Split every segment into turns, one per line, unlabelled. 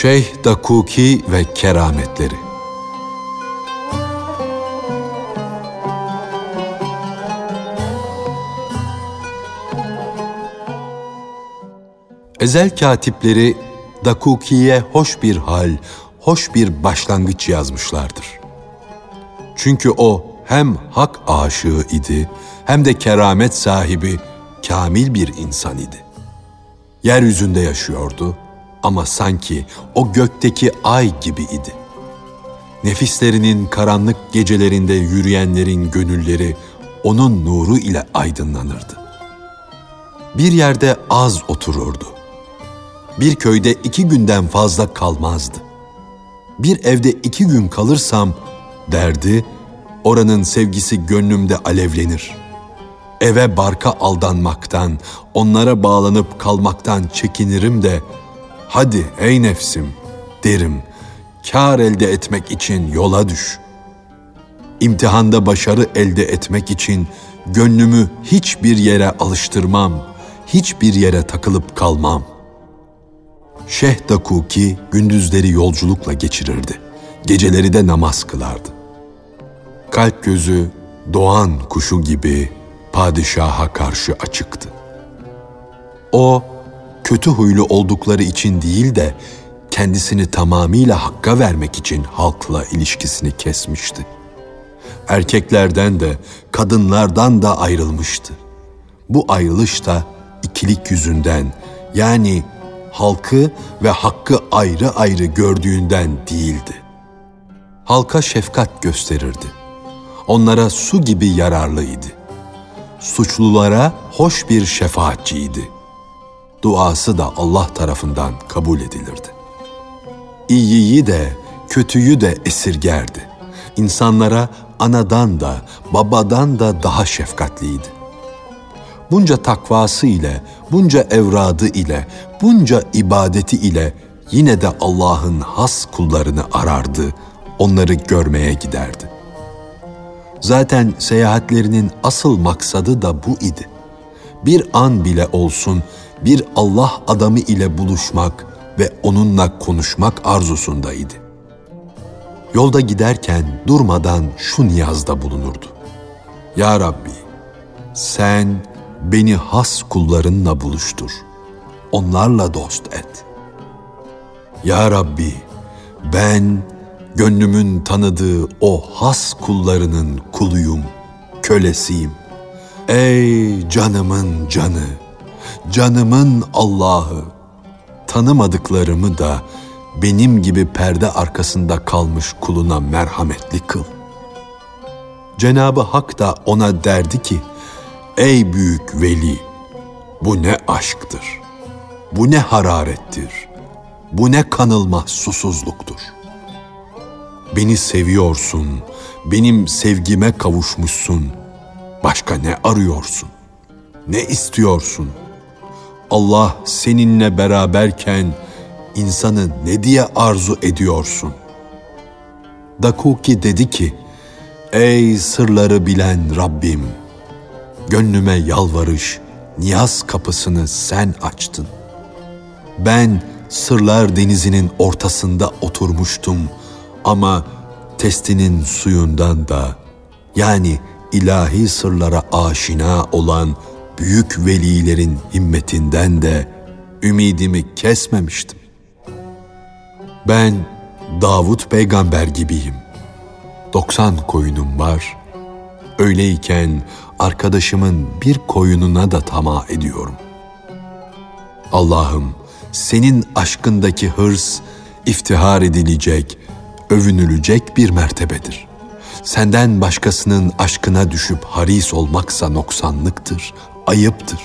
Şeyh Dakuki ve Kerametleri Ezel katipleri Dakuki'ye hoş bir hal, hoş bir başlangıç yazmışlardır. Çünkü o hem hak aşığı idi hem de keramet sahibi kamil bir insan idi. Yeryüzünde yaşıyordu ama sanki o gökteki ay gibi idi. Nefislerinin karanlık gecelerinde yürüyenlerin gönülleri onun nuru ile aydınlanırdı. Bir yerde az otururdu. Bir köyde iki günden fazla kalmazdı. Bir evde iki gün kalırsam derdi, oranın sevgisi gönlümde alevlenir. Eve barka aldanmaktan, onlara bağlanıp kalmaktan çekinirim de, hadi ey nefsim derim, kar elde etmek için yola düş. İmtihanda başarı elde etmek için gönlümü hiçbir yere alıştırmam, hiçbir yere takılıp kalmam. Şeyh Dakuki gündüzleri yolculukla geçirirdi. Geceleri de namaz kılardı. Kalp gözü doğan kuşu gibi padişaha karşı açıktı. O, kötü huylu oldukları için değil de kendisini tamamıyla hakka vermek için halkla ilişkisini kesmişti. Erkeklerden de kadınlardan da ayrılmıştı. Bu ayrılış da ikilik yüzünden yani halkı ve hakkı ayrı ayrı gördüğünden değildi. Halka şefkat gösterirdi. Onlara su gibi yararlıydı. Suçlulara hoş bir şefaatçiydi. Duası da Allah tarafından kabul edilirdi. İyiyi de kötüyü de esirgerdi. İnsanlara anadan da babadan da daha şefkatliydi bunca takvası ile, bunca evradı ile, bunca ibadeti ile yine de Allah'ın has kullarını arardı, onları görmeye giderdi. Zaten seyahatlerinin asıl maksadı da bu idi. Bir an bile olsun bir Allah adamı ile buluşmak ve onunla konuşmak arzusundaydı. Yolda giderken durmadan şu niyazda bulunurdu. Ya Rabbi, sen beni has kullarınla buluştur. Onlarla dost et. Ya Rabbi, ben gönlümün tanıdığı o has kullarının kuluyum, kölesiyim. Ey canımın canı, canımın Allah'ı, tanımadıklarımı da benim gibi perde arkasında kalmış kuluna merhametli kıl. Cenabı Hak da ona derdi ki, Ey büyük veli, bu ne aşktır, bu ne hararettir, bu ne kanılmaz susuzluktur. Beni seviyorsun, benim sevgime kavuşmuşsun. Başka ne arıyorsun? Ne istiyorsun? Allah seninle beraberken insanı ne diye arzu ediyorsun? Dakuki dedi ki, Ey sırları bilen Rabbim! gönlüme yalvarış, niyaz kapısını sen açtın. Ben sırlar denizinin ortasında oturmuştum ama testinin suyundan da yani ilahi sırlara aşina olan büyük velilerin himmetinden de ümidimi kesmemiştim. Ben Davut peygamber gibiyim. 90 koyunum var. Öyleyken arkadaşımın bir koyununa da tamah ediyorum. Allah'ım senin aşkındaki hırs iftihar edilecek, övünülecek bir mertebedir. Senden başkasının aşkına düşüp haris olmaksa noksanlıktır, ayıptır.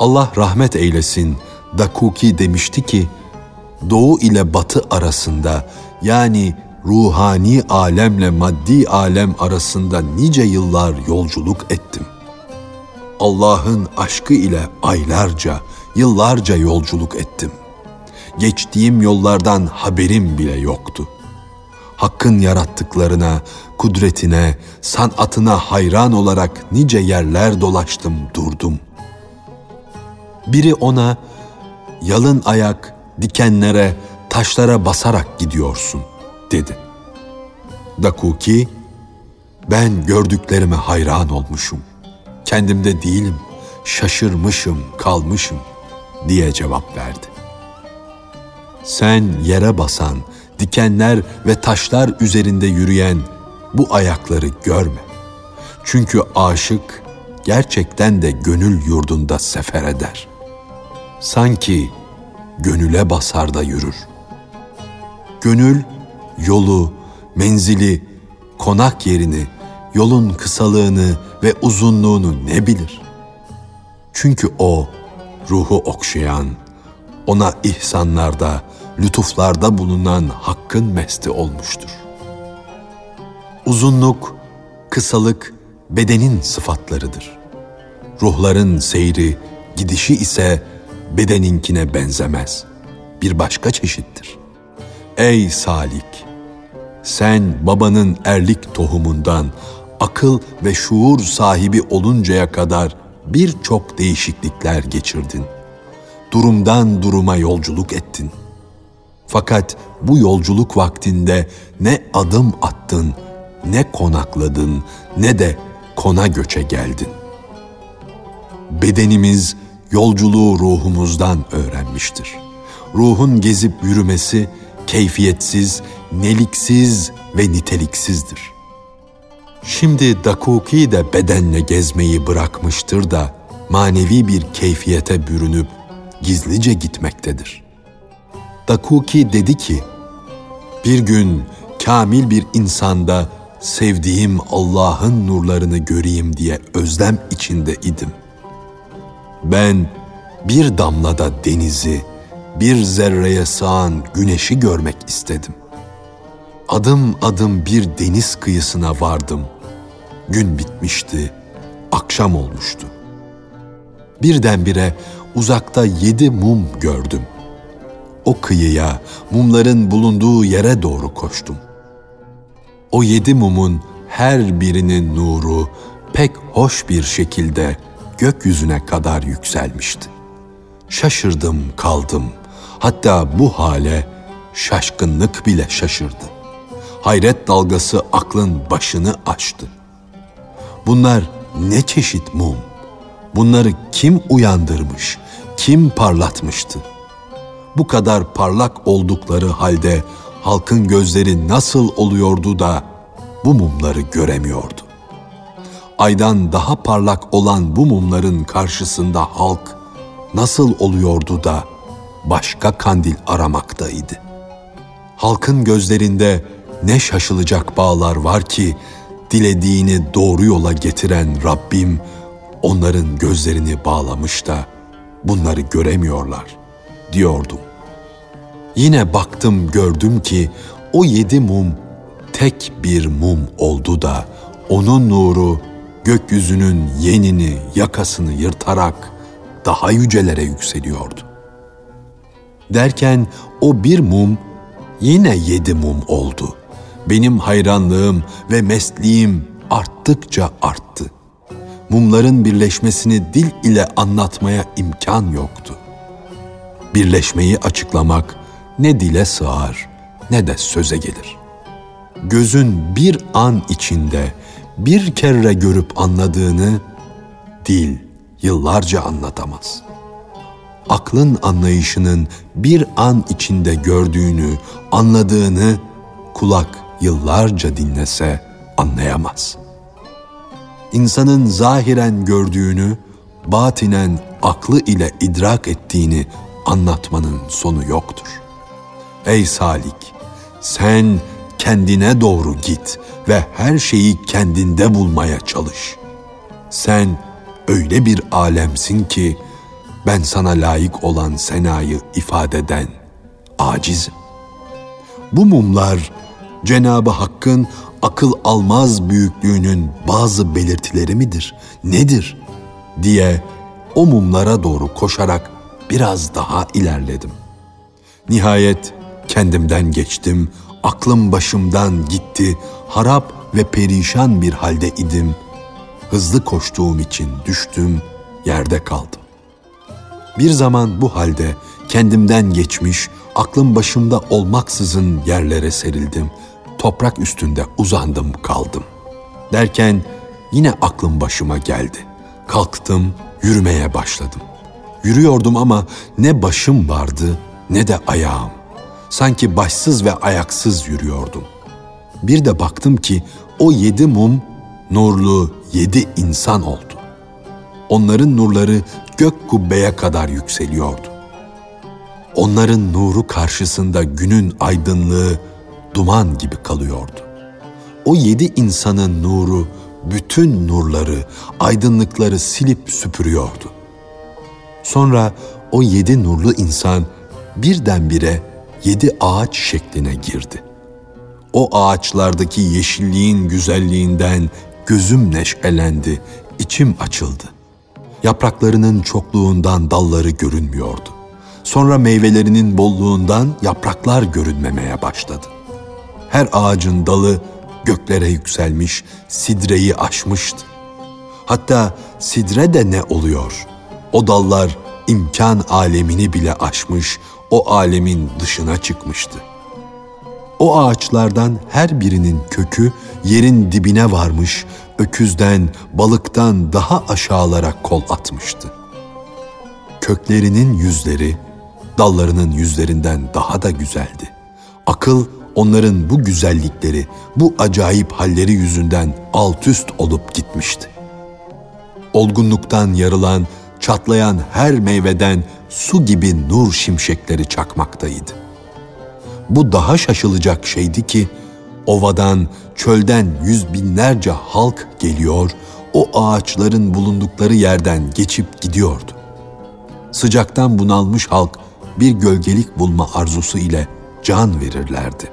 Allah rahmet eylesin, Dakuki demişti ki, doğu ile batı arasında yani ruhani alemle maddi alem arasında nice yıllar yolculuk ettim. Allah'ın aşkı ile aylarca, yıllarca yolculuk ettim. Geçtiğim yollardan haberim bile yoktu. Hakkın yarattıklarına, kudretine, sanatına hayran olarak nice yerler dolaştım, durdum. Biri ona, yalın ayak, dikenlere, taşlara basarak gidiyorsun?" dedi. Dakuki, "Ben gördüklerime hayran olmuşum. Kendimde değilim, şaşırmışım, kalmışım." diye cevap verdi. Sen yere basan, dikenler ve taşlar üzerinde yürüyen bu ayakları görme. Çünkü aşık gerçekten de gönül yurdunda sefer eder. Sanki gönüle basar da yürür. Gönül yolu, menzili, konak yerini, yolun kısalığını ve uzunluğunu ne bilir? Çünkü o ruhu okşayan, ona ihsanlarda, lütuflarda bulunan hakkın mesti olmuştur. Uzunluk, kısalık bedenin sıfatlarıdır. Ruhların seyri, gidişi ise bedeninkine benzemez. Bir başka çeşittir. Ey Salik! Sen babanın erlik tohumundan akıl ve şuur sahibi oluncaya kadar birçok değişiklikler geçirdin. Durumdan duruma yolculuk ettin. Fakat bu yolculuk vaktinde ne adım attın, ne konakladın, ne de kona göçe geldin. Bedenimiz yolculuğu ruhumuzdan öğrenmiştir. Ruhun gezip yürümesi keyfiyetsiz, neliksiz ve niteliksizdir. Şimdi Dakuki de bedenle gezmeyi bırakmıştır da manevi bir keyfiyete bürünüp gizlice gitmektedir. Dakuki dedi ki, bir gün kamil bir insanda sevdiğim Allah'ın nurlarını göreyim diye özlem içinde idim. Ben bir damlada denizi, bir zerreye sığan güneşi görmek istedim. Adım adım bir deniz kıyısına vardım. Gün bitmişti, akşam olmuştu. Birdenbire uzakta yedi mum gördüm. O kıyıya, mumların bulunduğu yere doğru koştum. O yedi mumun her birinin nuru pek hoş bir şekilde gökyüzüne kadar yükselmişti. Şaşırdım kaldım. Hatta bu hale şaşkınlık bile şaşırdı. Hayret dalgası aklın başını açtı. Bunlar ne çeşit mum? Bunları kim uyandırmış, kim parlatmıştı? Bu kadar parlak oldukları halde halkın gözleri nasıl oluyordu da bu mumları göremiyordu? Aydan daha parlak olan bu mumların karşısında halk nasıl oluyordu da başka kandil aramaktaydı? Halkın gözlerinde ne şaşılacak bağlar var ki dilediğini doğru yola getiren Rabbim onların gözlerini bağlamış da bunları göremiyorlar diyordum. Yine baktım gördüm ki o yedi mum tek bir mum oldu da onun nuru gökyüzünün yenini yakasını yırtarak daha yücelere yükseliyordu. Derken o bir mum yine yedi mum oldu. Benim hayranlığım ve mesliğim arttıkça arttı. Mumların birleşmesini dil ile anlatmaya imkan yoktu. Birleşmeyi açıklamak ne dile sığar ne de söze gelir. Gözün bir an içinde bir kere görüp anladığını dil yıllarca anlatamaz. Aklın anlayışının bir an içinde gördüğünü, anladığını kulak yıllarca dinlese anlayamaz. İnsanın zahiren gördüğünü, batinen aklı ile idrak ettiğini anlatmanın sonu yoktur. Ey Salik, sen kendine doğru git ve her şeyi kendinde bulmaya çalış. Sen öyle bir alemsin ki ben sana layık olan senayı ifade eden acizim. Bu mumlar Cenabı Hakk'ın akıl almaz büyüklüğünün bazı belirtileri midir? Nedir? diye o mumlara doğru koşarak biraz daha ilerledim. Nihayet kendimden geçtim, aklım başımdan gitti, harap ve perişan bir halde idim. Hızlı koştuğum için düştüm, yerde kaldım. Bir zaman bu halde Kendimden geçmiş, aklım başımda olmaksızın yerlere serildim. Toprak üstünde uzandım kaldım. Derken yine aklım başıma geldi. Kalktım, yürümeye başladım. Yürüyordum ama ne başım vardı ne de ayağım. Sanki başsız ve ayaksız yürüyordum. Bir de baktım ki o yedi mum nurlu yedi insan oldu. Onların nurları gök kubbeye kadar yükseliyordu. Onların nuru karşısında günün aydınlığı duman gibi kalıyordu. O yedi insanın nuru bütün nurları, aydınlıkları silip süpürüyordu. Sonra o yedi nurlu insan birdenbire yedi ağaç şekline girdi. O ağaçlardaki yeşilliğin güzelliğinden gözüm neşelendi, içim açıldı. Yapraklarının çokluğundan dalları görünmüyordu. Sonra meyvelerinin bolluğundan yapraklar görünmemeye başladı. Her ağacın dalı göklere yükselmiş, sidreyi aşmıştı. Hatta sidre de ne oluyor? O dallar imkan alemini bile aşmış, o alemin dışına çıkmıştı. O ağaçlardan her birinin kökü yerin dibine varmış, öküzden, balıktan daha aşağılara kol atmıştı. Köklerinin yüzleri, dallarının yüzlerinden daha da güzeldi. Akıl onların bu güzellikleri, bu acayip halleri yüzünden alt üst olup gitmişti. Olgunluktan yarılan, çatlayan her meyveden su gibi nur şimşekleri çakmaktaydı. Bu daha şaşılacak şeydi ki, ovadan, çölden yüz binlerce halk geliyor, o ağaçların bulundukları yerden geçip gidiyordu. Sıcaktan bunalmış halk bir gölgelik bulma arzusu ile can verirlerdi.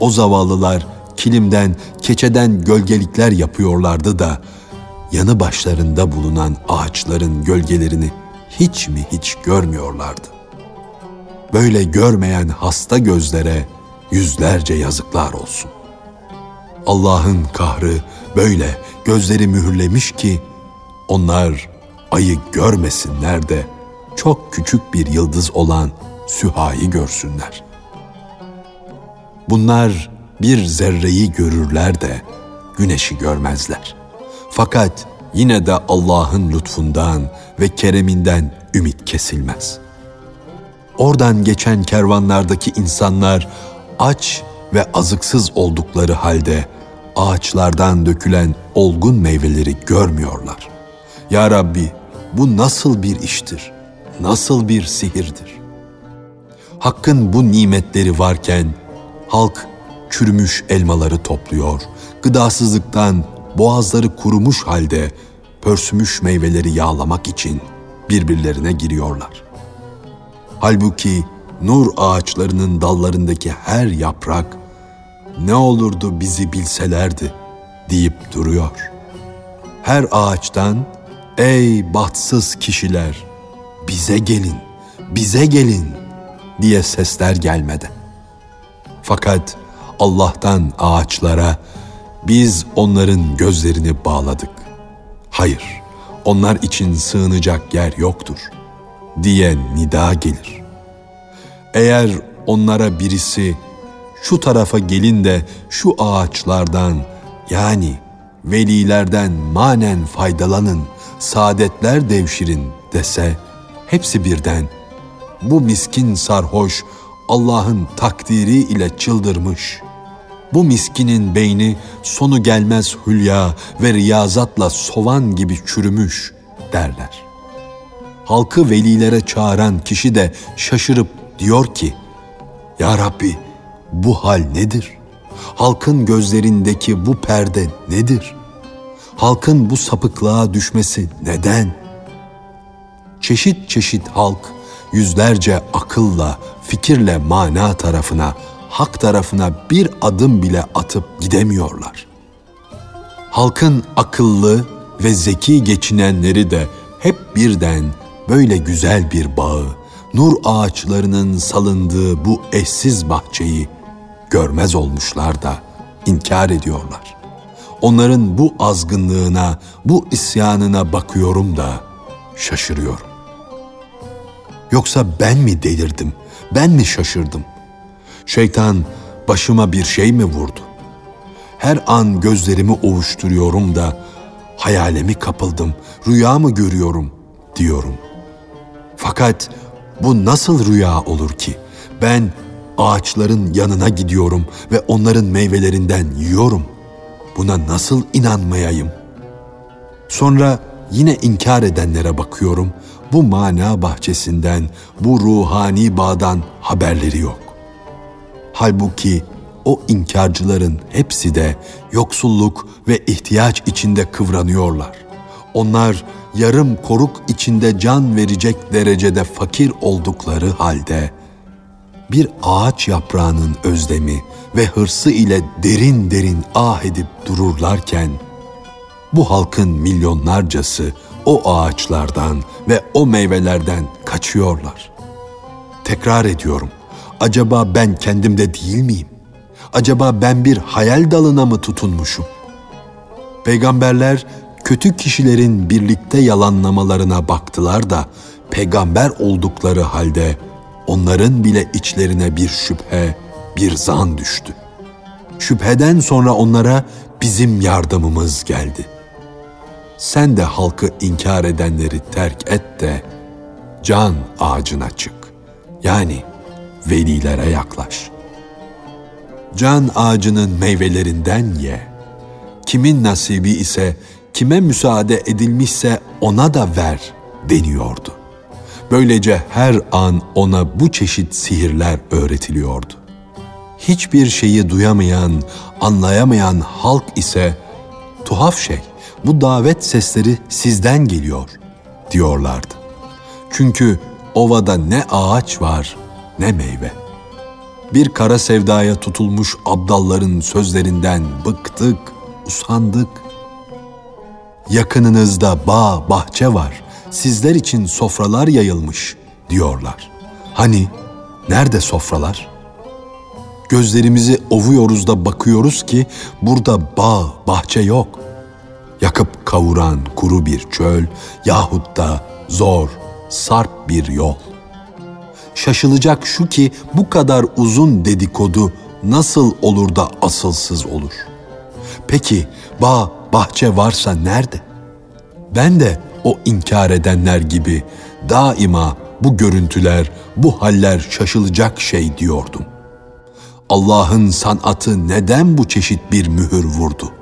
O zavallılar kilimden, keçeden gölgelikler yapıyorlardı da yanı başlarında bulunan ağaçların gölgelerini hiç mi hiç görmüyorlardı. Böyle görmeyen hasta gözlere yüzlerce yazıklar olsun. Allah'ın kahrı böyle gözleri mühürlemiş ki onlar ayı görmesinler de çok küçük bir yıldız olan Süha'yı görsünler. Bunlar bir zerreyi görürler de güneşi görmezler. Fakat yine de Allah'ın lütfundan ve kereminden ümit kesilmez. Oradan geçen kervanlardaki insanlar aç ve azıksız oldukları halde ağaçlardan dökülen olgun meyveleri görmüyorlar. Ya Rabbi bu nasıl bir iştir? Nasıl bir sihirdir? Hakkın bu nimetleri varken halk çürümüş elmaları topluyor, gıdasızlıktan boğazları kurumuş halde pörsümüş meyveleri yağlamak için birbirlerine giriyorlar. Halbuki nur ağaçlarının dallarındaki her yaprak ne olurdu bizi bilselerdi deyip duruyor. Her ağaçtan ey bahtsız kişiler bize gelin, bize gelin diye sesler gelmedi. Fakat Allah'tan ağaçlara biz onların gözlerini bağladık. Hayır, onlar için sığınacak yer yoktur diye nida gelir. Eğer onlara birisi şu tarafa gelin de şu ağaçlardan yani velilerden manen faydalanın, saadetler devşirin dese hepsi birden bu miskin sarhoş Allah'ın takdiri ile çıldırmış. Bu miskinin beyni sonu gelmez hülya ve riyazatla sovan gibi çürümüş derler. Halkı velilere çağıran kişi de şaşırıp diyor ki, Ya Rabbi bu hal nedir? Halkın gözlerindeki bu perde nedir? Halkın bu sapıklığa düşmesi neden? Çeşit çeşit halk yüzlerce akılla, fikirle mana tarafına, hak tarafına bir adım bile atıp gidemiyorlar. Halkın akıllı ve zeki geçinenleri de hep birden böyle güzel bir bağı, nur ağaçlarının salındığı bu eşsiz bahçeyi görmez olmuşlar da inkar ediyorlar. Onların bu azgınlığına, bu isyanına bakıyorum da şaşırıyorum. Yoksa ben mi delirdim? Ben mi şaşırdım? Şeytan başıma bir şey mi vurdu? Her an gözlerimi ovuşturuyorum da hayale mi kapıldım, rüya mı görüyorum diyorum. Fakat bu nasıl rüya olur ki? Ben ağaçların yanına gidiyorum ve onların meyvelerinden yiyorum. Buna nasıl inanmayayım? Sonra yine inkar edenlere bakıyorum. Bu mana bahçesinden, bu ruhani bağdan haberleri yok. Halbuki o inkarcıların hepsi de yoksulluk ve ihtiyaç içinde kıvranıyorlar. Onlar yarım koruk içinde can verecek derecede fakir oldukları halde bir ağaç yaprağının özlemi ve hırsı ile derin derin ah edip dururlarken bu halkın milyonlarcası o ağaçlardan ve o meyvelerden kaçıyorlar. Tekrar ediyorum. Acaba ben kendimde değil miyim? Acaba ben bir hayal dalına mı tutunmuşum? Peygamberler kötü kişilerin birlikte yalanlamalarına baktılar da peygamber oldukları halde onların bile içlerine bir şüphe, bir zan düştü. Şüpheden sonra onlara bizim yardımımız geldi. Sen de halkı inkar edenleri terk et de can ağacına çık. Yani velilere yaklaş. Can ağacının meyvelerinden ye. Kimin nasibi ise kime müsaade edilmişse ona da ver deniyordu. Böylece her an ona bu çeşit sihirler öğretiliyordu. Hiçbir şeyi duyamayan, anlayamayan halk ise tuhaf şey, bu davet sesleri sizden geliyor diyorlardı. Çünkü ovada ne ağaç var ne meyve. Bir kara sevdaya tutulmuş abdalların sözlerinden bıktık, usandık. Yakınınızda bağ, bahçe var sizler için sofralar yayılmış diyorlar. Hani nerede sofralar? Gözlerimizi ovuyoruz da bakıyoruz ki burada bağ, bahçe yok. Yakıp kavuran kuru bir çöl yahut da zor, sarp bir yol. Şaşılacak şu ki bu kadar uzun dedikodu nasıl olur da asılsız olur? Peki bağ, bahçe varsa nerede? Ben de o inkar edenler gibi daima bu görüntüler, bu haller şaşılacak şey diyordum. Allah'ın sanatı neden bu çeşit bir mühür vurdu?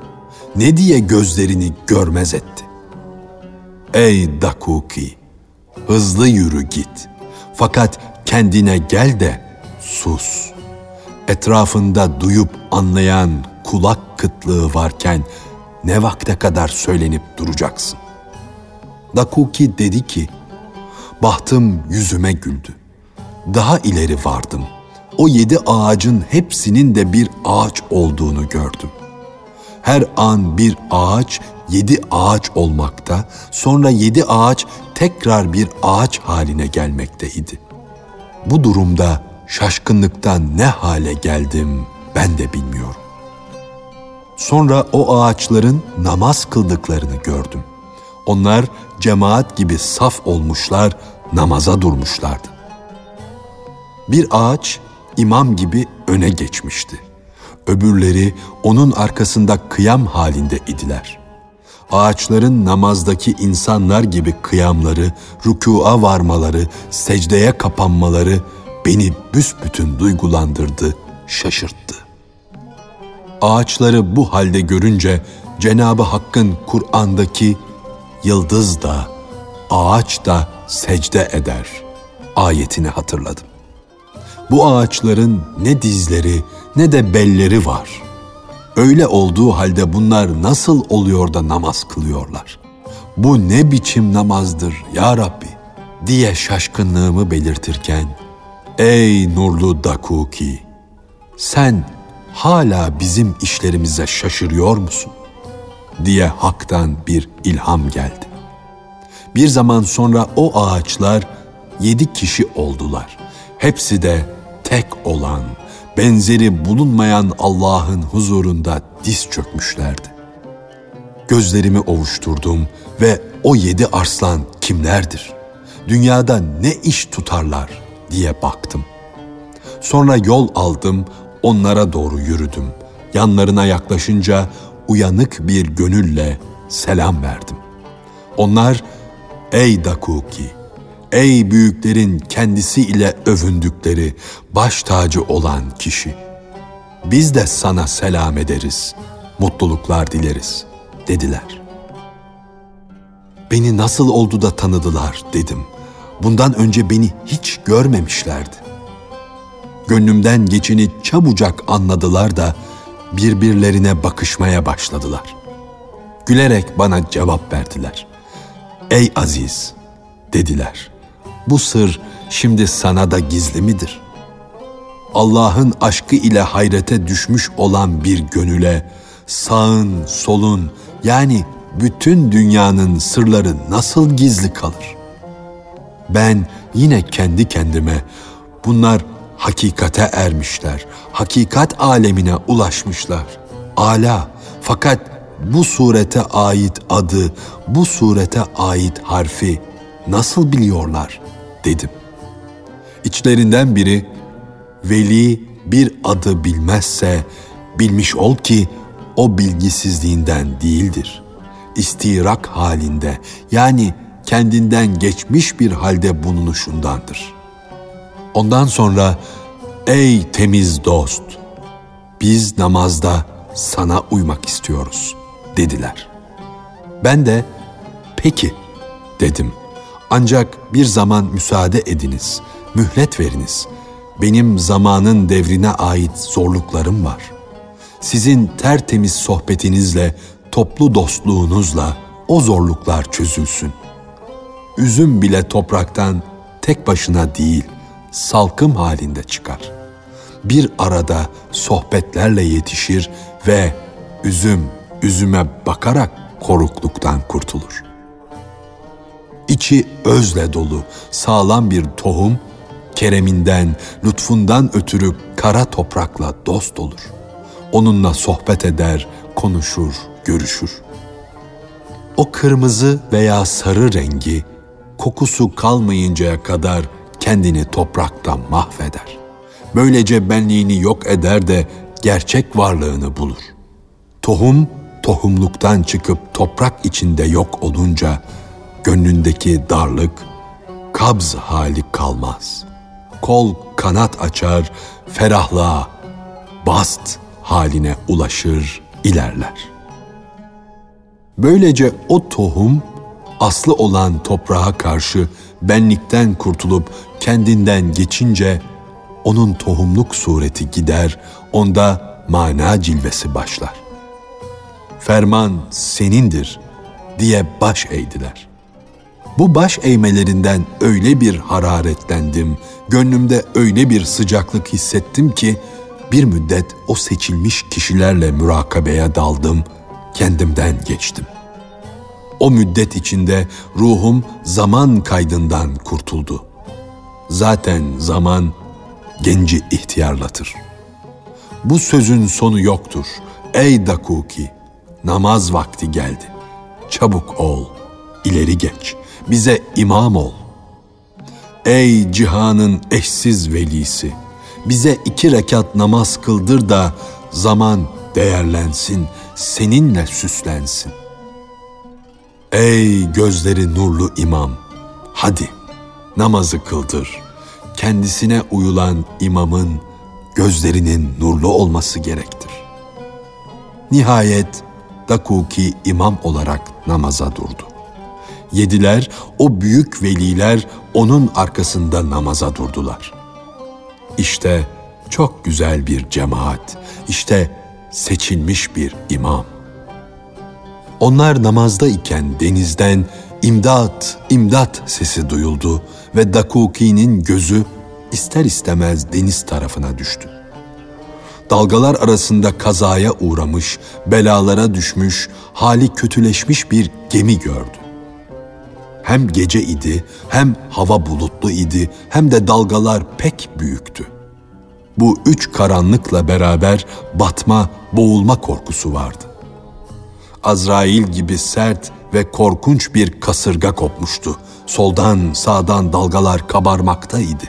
Ne diye gözlerini görmez etti? Ey Dakuki, hızlı yürü git. Fakat kendine gel de sus. Etrafında duyup anlayan kulak kıtlığı varken ne vakte kadar söylenip duracaksın? Dakuki dedi ki, bahtım yüzüme güldü. Daha ileri vardım. O yedi ağacın hepsinin de bir ağaç olduğunu gördüm. Her an bir ağaç yedi ağaç olmakta, sonra yedi ağaç tekrar bir ağaç haline gelmekteydi. Bu durumda şaşkınlıktan ne hale geldim ben de bilmiyorum. Sonra o ağaçların namaz kıldıklarını gördüm. Onlar cemaat gibi saf olmuşlar, namaza durmuşlardı. Bir ağaç imam gibi öne geçmişti. Öbürleri onun arkasında kıyam halinde idiler. Ağaçların namazdaki insanlar gibi kıyamları, rükûa varmaları, secdeye kapanmaları beni büsbütün duygulandırdı, şaşırttı. Ağaçları bu halde görünce Cenabı Hakk'ın Kur'an'daki yıldız da, ağaç da secde eder ayetini hatırladım. Bu ağaçların ne dizleri ne de belleri var. Öyle olduğu halde bunlar nasıl oluyor da namaz kılıyorlar? Bu ne biçim namazdır ya Rabbi diye şaşkınlığımı belirtirken Ey nurlu Dakuki sen hala bizim işlerimize şaşırıyor musun? diye haktan bir ilham geldi. Bir zaman sonra o ağaçlar yedi kişi oldular. Hepsi de tek olan, benzeri bulunmayan Allah'ın huzurunda diz çökmüşlerdi. Gözlerimi ovuşturdum ve o yedi arslan kimlerdir? dünyada ne iş tutarlar diye baktım. Sonra yol aldım, onlara doğru yürüdüm. Yanlarına yaklaşınca uyanık bir gönülle selam verdim. Onlar, ey Dakuki, ey büyüklerin kendisi ile övündükleri baş tacı olan kişi, biz de sana selam ederiz, mutluluklar dileriz, dediler. Beni nasıl oldu da tanıdılar dedim. Bundan önce beni hiç görmemişlerdi. Gönlümden geçini çabucak anladılar da birbirlerine bakışmaya başladılar. Gülerek bana cevap verdiler. Ey Aziz, dediler. Bu sır şimdi sana da gizli midir? Allah'ın aşkı ile hayrete düşmüş olan bir gönüle sağın, solun yani bütün dünyanın sırları nasıl gizli kalır? Ben yine kendi kendime bunlar hakikate ermişler, hakikat alemine ulaşmışlar. Ala fakat bu surete ait adı, bu surete ait harfi nasıl biliyorlar dedim. İçlerinden biri veli bir adı bilmezse bilmiş ol ki o bilgisizliğinden değildir. İstirak halinde yani kendinden geçmiş bir halde bulunuşundandır. Ondan sonra ey temiz dost biz namazda sana uymak istiyoruz dediler. Ben de peki dedim. Ancak bir zaman müsaade ediniz, mühlet veriniz. Benim zamanın devrine ait zorluklarım var. Sizin tertemiz sohbetinizle, toplu dostluğunuzla o zorluklar çözülsün. Üzüm bile topraktan tek başına değil, salkım halinde çıkar. Bir arada sohbetlerle yetişir ve üzüm üzüme bakarak korukluktan kurtulur. İçi özle dolu, sağlam bir tohum, kereminden, lütfundan ötürü kara toprakla dost olur. Onunla sohbet eder, konuşur, görüşür. O kırmızı veya sarı rengi kokusu kalmayıncaya kadar kendini toprakta mahveder. Böylece benliğini yok eder de gerçek varlığını bulur. Tohum tohumluktan çıkıp toprak içinde yok olunca gönlündeki darlık, kabz hali kalmaz. Kol kanat açar, ferahlığa, bast haline ulaşır, ilerler. Böylece o tohum aslı olan toprağa karşı benlikten kurtulup kendinden geçince onun tohumluk sureti gider, onda mana cilvesi başlar. Ferman senindir diye baş eğdiler. Bu baş eğmelerinden öyle bir hararetlendim, gönlümde öyle bir sıcaklık hissettim ki bir müddet o seçilmiş kişilerle mürakabeye daldım, kendimden geçtim. O müddet içinde ruhum zaman kaydından kurtuldu. Zaten zaman genci ihtiyarlatır. Bu sözün sonu yoktur. Ey Dakuki, namaz vakti geldi. Çabuk ol, ileri geç, bize imam ol. Ey cihanın eşsiz velisi, bize iki rekat namaz kıldır da zaman değerlensin, seninle süslensin. Ey gözleri nurlu imam, hadi namazı kıldır. Kendisine uyulan imamın gözlerinin nurlu olması gerektir. Nihayet Dakuki imam olarak namaza durdu. Yediler, o büyük veliler onun arkasında namaza durdular. İşte çok güzel bir cemaat, işte seçilmiş bir imam. Onlar namazda iken denizden imdat, imdat sesi duyuldu ve Dakuki'nin gözü ister istemez deniz tarafına düştü. Dalgalar arasında kazaya uğramış, belalara düşmüş, hali kötüleşmiş bir gemi gördü. Hem gece idi, hem hava bulutlu idi, hem de dalgalar pek büyüktü. Bu üç karanlıkla beraber batma, boğulma korkusu vardı. Azrail gibi sert ve korkunç bir kasırga kopmuştu. Soldan sağdan dalgalar kabarmaktaydı.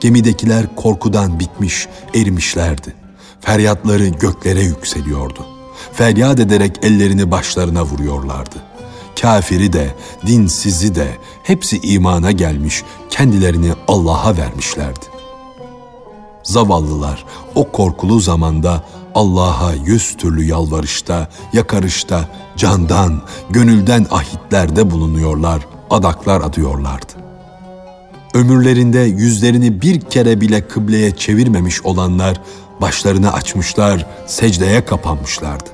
Gemidekiler korkudan bitmiş, erimişlerdi. Feryatları göklere yükseliyordu. Feryat ederek ellerini başlarına vuruyorlardı. Kafiri de, dinsizi de hepsi imana gelmiş, kendilerini Allah'a vermişlerdi. Zavallılar o korkulu zamanda Allah'a yüz türlü yalvarışta, yakarışta, candan, gönülden ahitlerde bulunuyorlar, adaklar adıyorlardı. Ömürlerinde yüzlerini bir kere bile kıbleye çevirmemiş olanlar başlarını açmışlar, secdeye kapanmışlardı.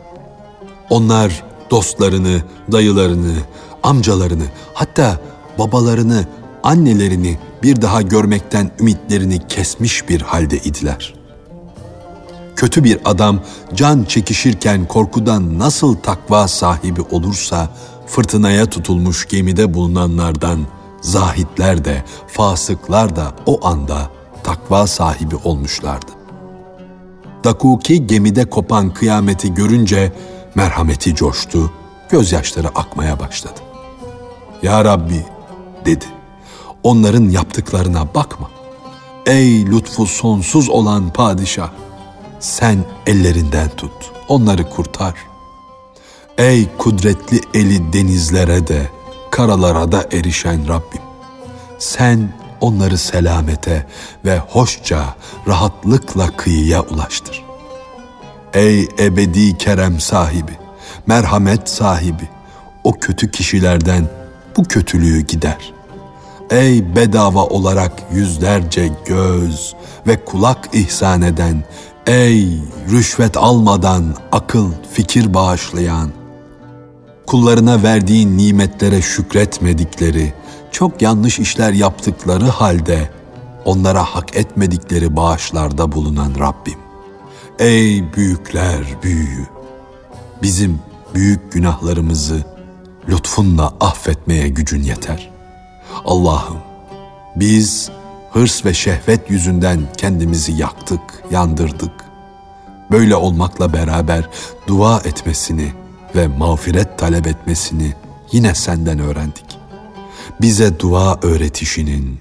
Onlar dostlarını, dayılarını, amcalarını, hatta babalarını, annelerini bir daha görmekten ümitlerini kesmiş bir halde idiler. Kötü bir adam can çekişirken korkudan nasıl takva sahibi olursa fırtınaya tutulmuş gemide bulunanlardan zahitler de fasıklar da o anda takva sahibi olmuşlardı. Dakuki gemide kopan kıyameti görünce merhameti coştu, gözyaşları akmaya başladı. Ya Rabbi dedi, onların yaptıklarına bakma. Ey lütfu sonsuz olan padişah, sen ellerinden tut, onları kurtar. Ey kudretli eli denizlere de, karalara da erişen Rabbim. Sen onları selamete ve hoşça, rahatlıkla kıyıya ulaştır. Ey ebedi kerem sahibi, merhamet sahibi, o kötü kişilerden bu kötülüğü gider. Ey bedava olarak yüzlerce göz ve kulak ihsan eden, ey rüşvet almadan akıl, fikir bağışlayan, kullarına verdiğin nimetlere şükretmedikleri, çok yanlış işler yaptıkları halde onlara hak etmedikleri bağışlarda bulunan Rabbim. Ey büyükler büyüğü! Bizim büyük günahlarımızı lütfunla affetmeye gücün yeter. Allah'ım biz hırs ve şehvet yüzünden kendimizi yaktık, yandırdık. Böyle olmakla beraber dua etmesini ve mağfiret talep etmesini yine senden öğrendik. Bize dua öğretişinin,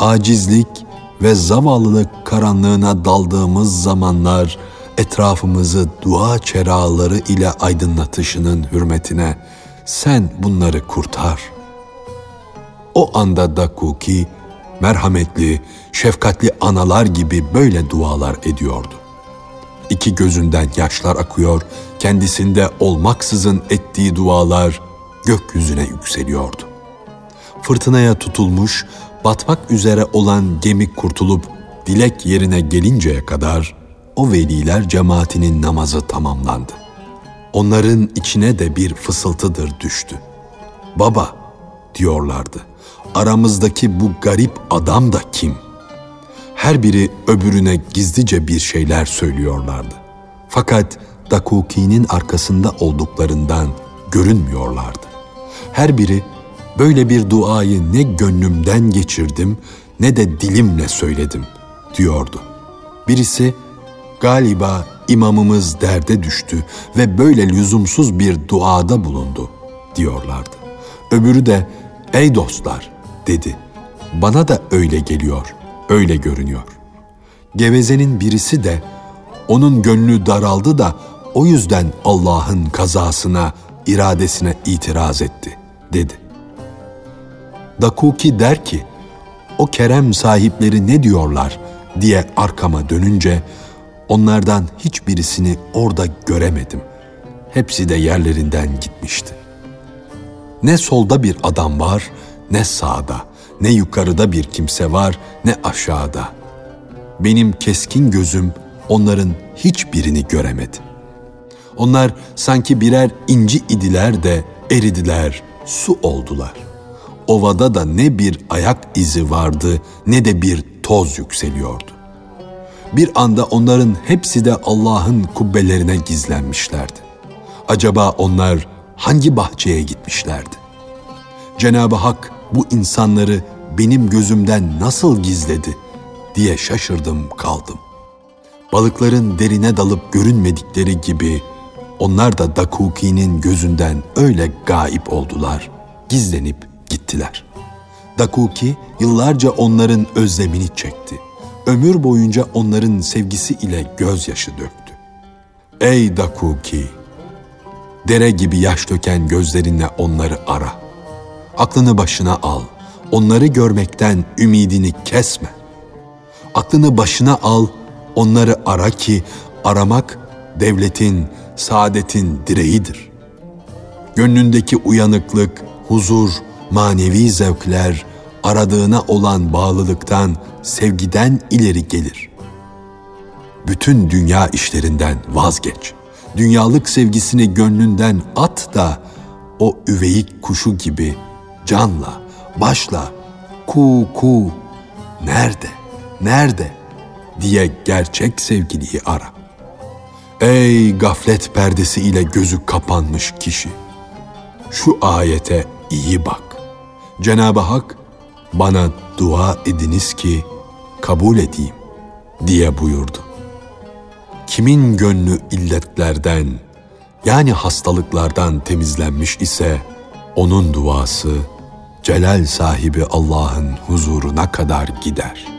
acizlik ve zavallılık karanlığına daldığımız zamanlar etrafımızı dua çeraları ile aydınlatışının hürmetine sen bunları kurtar. O anda Dakuki merhametli, şefkatli analar gibi böyle dualar ediyordu. İki gözünden yaşlar akıyor, kendisinde olmaksızın ettiği dualar gökyüzüne yükseliyordu. Fırtınaya tutulmuş, batmak üzere olan gemi kurtulup dilek yerine gelinceye kadar o veliler cemaatinin namazı tamamlandı. Onların içine de bir fısıltıdır düştü. Baba diyorlardı. Aramızdaki bu garip adam da kim? Her biri öbürüne gizlice bir şeyler söylüyorlardı. Fakat Dakuki'nin arkasında olduklarından görünmüyorlardı. Her biri böyle bir duayı ne gönlümden geçirdim ne de dilimle söyledim diyordu. Birisi galiba imamımız derde düştü ve böyle lüzumsuz bir duada bulundu diyorlardı. Öbürü de ey dostlar dedi. Bana da öyle geliyor, öyle görünüyor. Gevezenin birisi de onun gönlü daraldı da o yüzden Allah'ın kazasına, iradesine itiraz etti dedi. Dakuki der ki, o kerem sahipleri ne diyorlar diye arkama dönünce onlardan hiçbirisini orada göremedim. Hepsi de yerlerinden gitmişti. Ne solda bir adam var, ne sağda, ne yukarıda bir kimse var, ne aşağıda. Benim keskin gözüm onların hiçbirini göremedi. Onlar sanki birer inci idiler de eridiler, su oldular. Ovada da ne bir ayak izi vardı ne de bir toz yükseliyordu. Bir anda onların hepsi de Allah'ın kubbelerine gizlenmişlerdi. Acaba onlar hangi bahçeye gitmişlerdi? Cenab-ı Hak bu insanları benim gözümden nasıl gizledi diye şaşırdım kaldım. Balıkların derine dalıp görünmedikleri gibi onlar da Dakuki'nin gözünden öyle gaip oldular, gizlenip gittiler. Dakuki yıllarca onların özlemini çekti. Ömür boyunca onların sevgisi ile gözyaşı döktü. Ey Dakuki! Dere gibi yaş döken gözlerinle onları ara. Aklını başına al. Onları görmekten ümidini kesme. Aklını başına al, onları ara ki aramak devletin, saadetin direğidir. Gönlündeki uyanıklık, huzur, manevi zevkler, aradığına olan bağlılıktan, sevgiden ileri gelir. Bütün dünya işlerinden vazgeç. Dünyalık sevgisini gönlünden at da o üveyik kuşu gibi canla, başla, ku ku, nerede, nerede diye gerçek sevgiliyi ara. Ey gaflet perdesi ile gözü kapanmış kişi! Şu ayete iyi bak. Cenab-ı Hak bana dua ediniz ki kabul edeyim diye buyurdu. Kimin gönlü illetlerden yani hastalıklardan temizlenmiş ise onun duası celal sahibi Allah'ın huzuruna kadar gider.''